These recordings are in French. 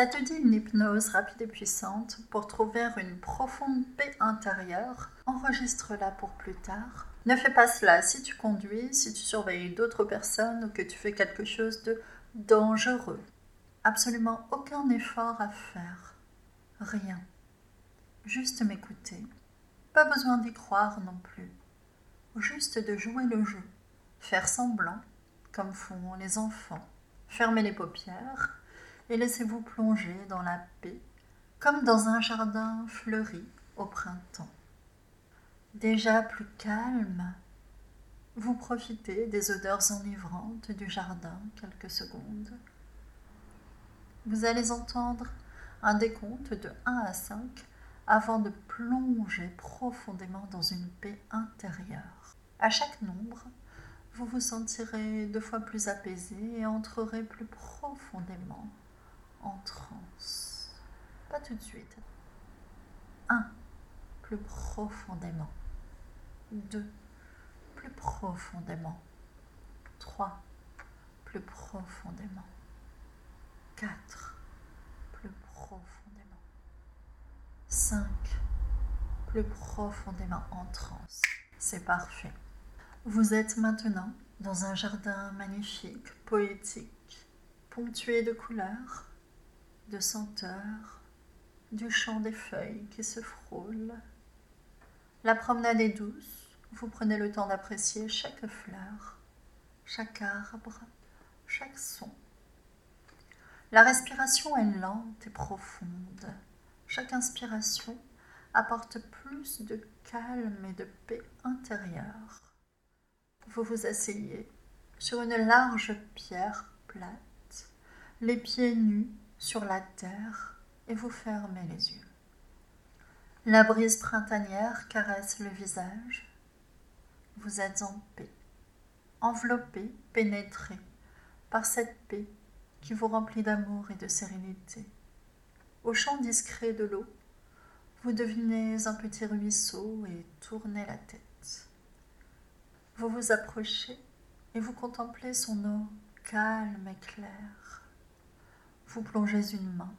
Ça te dit une hypnose rapide et puissante pour trouver une profonde paix intérieure? Enregistre-la pour plus tard. Ne fais pas cela si tu conduis, si tu surveilles d'autres personnes ou que tu fais quelque chose de dangereux. Absolument aucun effort à faire. Rien. Juste m'écouter. Pas besoin d'y croire non plus. Juste de jouer le jeu. Faire semblant, comme font les enfants. Fermez les paupières et laissez-vous plonger dans la paix, comme dans un jardin fleuri au printemps. Déjà plus calme, vous profitez des odeurs enivrantes du jardin quelques secondes. Vous allez entendre un décompte de 1 à 5 avant de plonger profondément dans une paix intérieure. À chaque nombre, vous vous sentirez deux fois plus apaisé et entrerez plus profondément en transe. Pas tout de suite. 1. Plus profondément. 2. Plus profondément. 3. Plus profondément. 4. Plus profondément. 5. Plus profondément en transe. C'est parfait. Vous êtes maintenant dans un jardin magnifique, poétique, ponctué de couleurs, de senteurs, du chant des feuilles qui se frôlent. La promenade est douce, vous prenez le temps d'apprécier chaque fleur, chaque arbre, chaque son. La respiration est lente et profonde. Chaque inspiration apporte plus de calme et de paix intérieure. Vous vous asseyez sur une large pierre plate, les pieds nus sur la terre et vous fermez les yeux. La brise printanière caresse le visage. Vous êtes en paix, enveloppé, pénétré par cette paix qui vous remplit d'amour et de sérénité. Au chant discret de l'eau, vous devinez un petit ruisseau et tournez la tête. Vous vous approchez et vous contemplez son eau calme et claire. Vous plongez une main.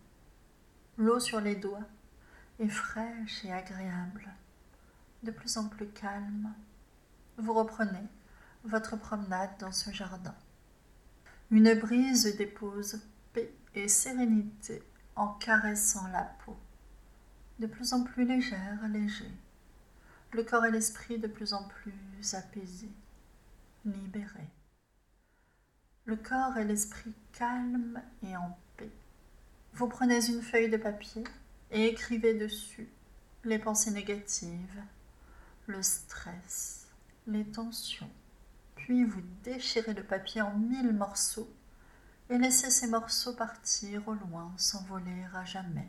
L'eau sur les doigts est fraîche et agréable, de plus en plus calme. Vous reprenez votre promenade dans ce jardin. Une brise dépose paix et sérénité en caressant la peau, de plus en plus légère, léger, le corps et l'esprit de plus en plus apaisés, libérés. Le corps et l'esprit calmes et en vous prenez une feuille de papier et écrivez dessus les pensées négatives, le stress, les tensions. Puis vous déchirez le papier en mille morceaux et laissez ces morceaux partir au loin, s'envoler à jamais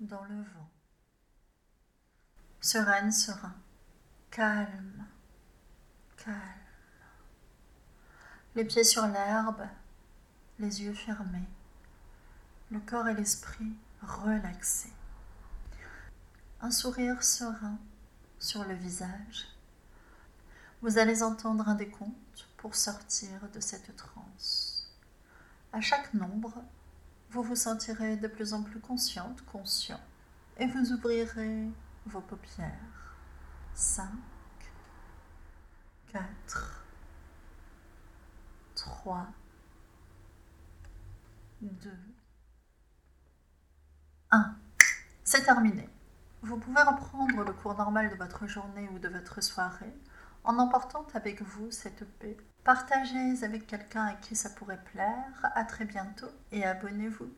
dans le vent. Sereine, serein, calme, calme. Les pieds sur l'herbe, les yeux fermés le corps et l'esprit relaxés. Un sourire serein sur le visage. Vous allez entendre un décompte pour sortir de cette transe. À chaque nombre, vous vous sentirez de plus en plus consciente, conscient, et vous ouvrirez vos paupières. 5, 4, 3, 2, 1. C'est terminé. Vous pouvez reprendre le cours normal de votre journée ou de votre soirée en emportant avec vous cette paix. Partagez avec quelqu'un à qui ça pourrait plaire. À très bientôt et abonnez-vous.